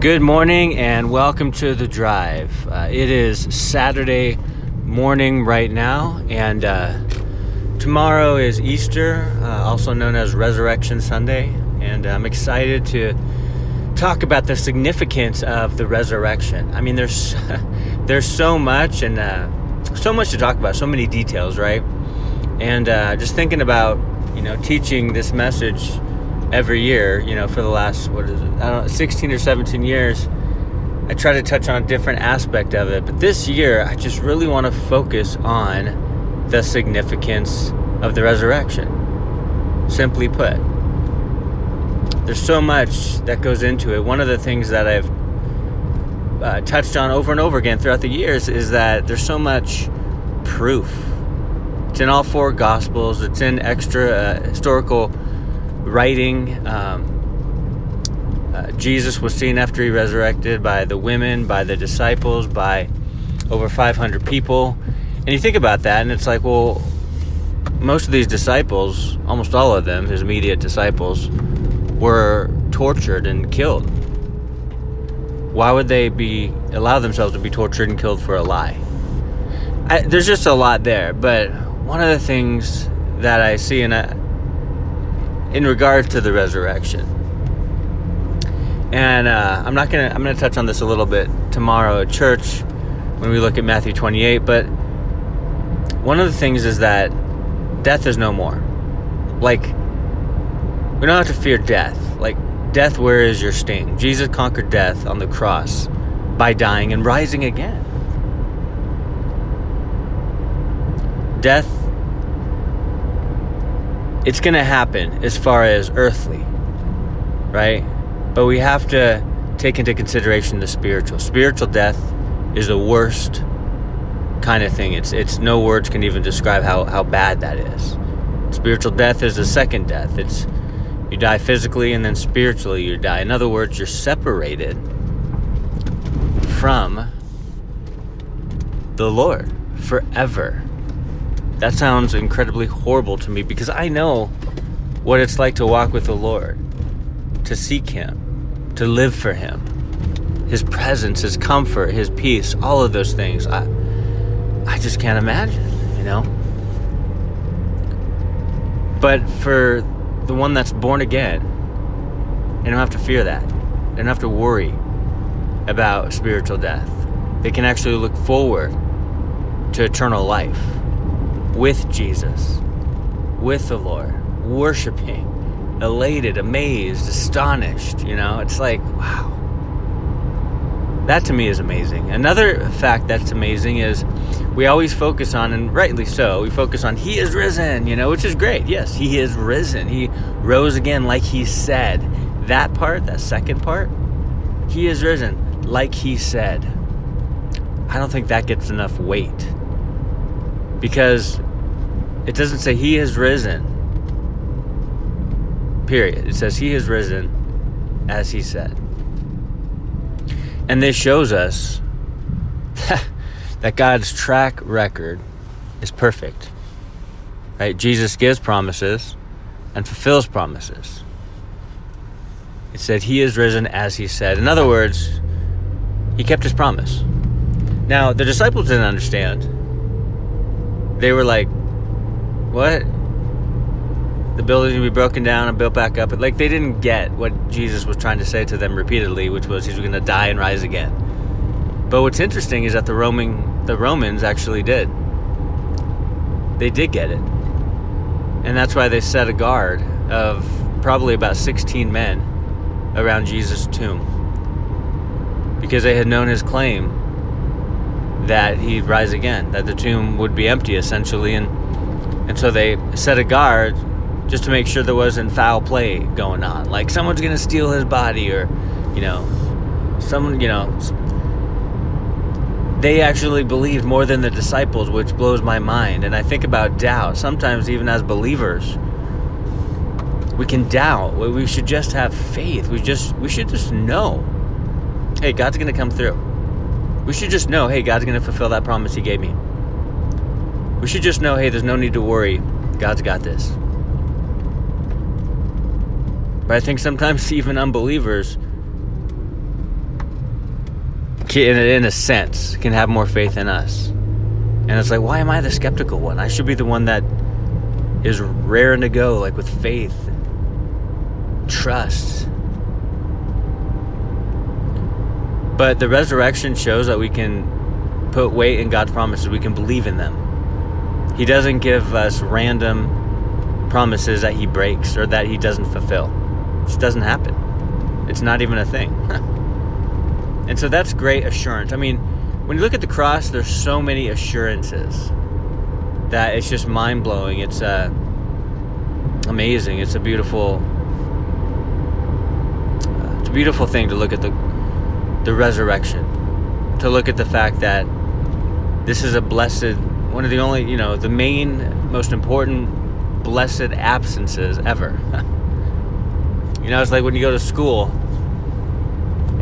Good morning and welcome to the drive. Uh, it is Saturday morning right now, and uh, tomorrow is Easter, uh, also known as Resurrection Sunday, and I'm excited to talk about the significance of the resurrection. I mean, there's there's so much and uh, so much to talk about, so many details, right? And uh, just thinking about you know teaching this message every year, you know, for the last what is it? I don't know, 16 or 17 years. I try to touch on a different aspect of it, but this year I just really want to focus on the significance of the resurrection. Simply put, there's so much that goes into it. One of the things that I've uh, touched on over and over again throughout the years is that there's so much proof. It's in all four gospels. It's in extra uh, historical writing. Um, uh, Jesus was seen after he resurrected by the women, by the disciples, by over 500 people. And you think about that, and it's like, well, most of these disciples, almost all of them, his immediate disciples, were tortured and killed. Why would they be allow themselves to be tortured and killed for a lie? I, there's just a lot there, but one of the things that I see in a, in regards to the resurrection, and uh, I'm not gonna I'm gonna touch on this a little bit tomorrow at church when we look at Matthew 28, but one of the things is that death is no more. Like we don't have to fear death. Like death, where is your sting? Jesus conquered death on the cross by dying and rising again. Death it's going to happen as far as earthly, right? But we have to take into consideration the spiritual. Spiritual death is the worst kind of thing. It's it's no words can even describe how, how bad that is. Spiritual death is the second death. It's you die physically and then spiritually you die. In other words, you're separated from the Lord forever. That sounds incredibly horrible to me because I know what it's like to walk with the Lord, to seek Him, to live for Him. His presence, His comfort, His peace, all of those things. I, I just can't imagine, you know? But for the one that's born again, they don't have to fear that. They don't have to worry about spiritual death. They can actually look forward to eternal life with Jesus, with the Lord, worshiping, elated, amazed, astonished. You know, it's like, wow. That to me is amazing. Another fact that's amazing is we always focus on, and rightly so, we focus on He is risen, you know, which is great. Yes, He is risen. He rose again, like He said. That part, that second part, He is risen, like He said. I don't think that gets enough weight because it doesn't say He has risen. Period. It says He has risen as He said. And this shows us that God's track record is perfect. Right? Jesus gives promises and fulfills promises. It said he is risen as he said. In other words, he kept his promise. Now, the disciples didn't understand. They were like, "What? The building's gonna be broken down and built back up." Like they didn't get what Jesus was trying to say to them repeatedly, which was he's gonna die and rise again. But what's interesting is that the Roman the Romans actually did. They did get it. And that's why they set a guard of probably about 16 men around Jesus' tomb. Because they had known his claim that he'd rise again, that the tomb would be empty essentially and and so they set a guard just to make sure there wasn't foul play going on. Like someone's going to steal his body or you know, someone, you know, they actually believed more than the disciples, which blows my mind. And I think about doubt. Sometimes, even as believers, we can doubt. We should just have faith. We just we should just know, hey, God's to come through. We should just know, hey, God's going to fulfill that promise He gave me. We should just know, hey, there's no need to worry. God's got this. But I think sometimes even unbelievers a, in a sense, can have more faith in us. And it's like, why am I the skeptical one? I should be the one that is raring to go, like with faith, trust. But the resurrection shows that we can put weight in God's promises, we can believe in them. He doesn't give us random promises that He breaks or that He doesn't fulfill. It just doesn't happen. It's not even a thing. and so that's great assurance. I mean, when you look at the cross, there's so many assurances that it's just mind blowing. It's uh, amazing. It's a beautiful, uh, it's a beautiful thing to look at the the resurrection, to look at the fact that this is a blessed, one of the only, you know, the main, most important blessed absences ever. you know, it's like when you go to school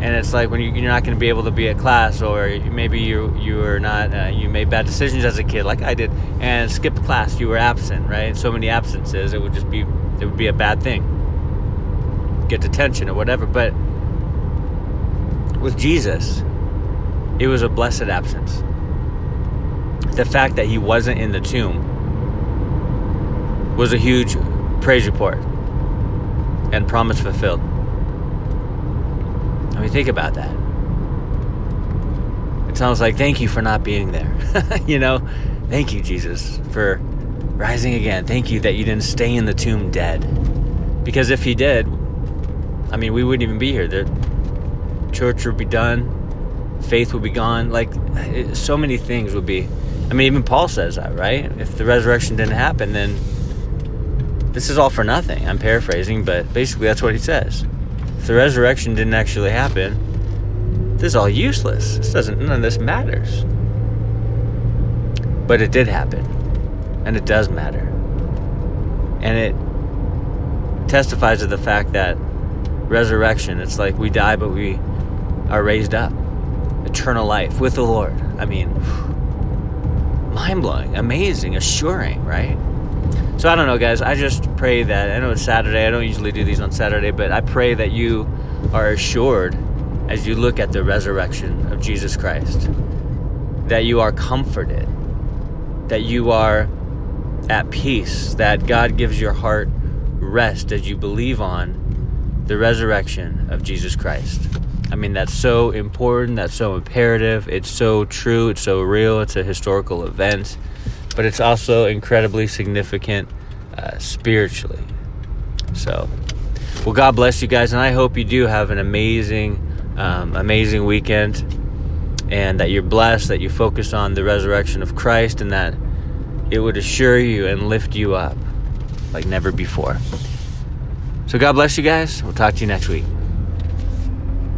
and it's like when you, are not going to be able to be at class or maybe you you are not uh, you made bad decisions as a kid like i did and skipped class you were absent right and so many absences it would just be it would be a bad thing get detention or whatever but with jesus it was a blessed absence the fact that he wasn't in the tomb was a huge praise report and promise fulfilled I mean, think about that. It sounds like thank you for not being there. you know, thank you, Jesus, for rising again. Thank you that you didn't stay in the tomb dead. Because if he did, I mean, we wouldn't even be here. The church would be done, faith would be gone. Like, it, so many things would be. I mean, even Paul says that, right? If the resurrection didn't happen, then this is all for nothing. I'm paraphrasing, but basically that's what he says if the resurrection didn't actually happen, this is all useless. This doesn't, none of this matters. But it did happen. And it does matter. And it testifies to the fact that resurrection, it's like we die, but we are raised up. Eternal life with the Lord. I mean, mind blowing, amazing, assuring, right? So I don't know, guys. I just pray that I know it's Saturday. I don't usually do these on Saturday, but I pray that you are assured as you look at the resurrection of Jesus Christ, that you are comforted, that you are at peace, that God gives your heart rest as you believe on the resurrection of Jesus Christ. I mean, that's so important, that's so imperative, it's so true, it's so real, it's a historical event but it's also incredibly significant uh, spiritually. So, well, God bless you guys, and I hope you do have an amazing, um, amazing weekend, and that you're blessed, that you focus on the resurrection of Christ, and that it would assure you and lift you up like never before. So, God bless you guys. We'll talk to you next week.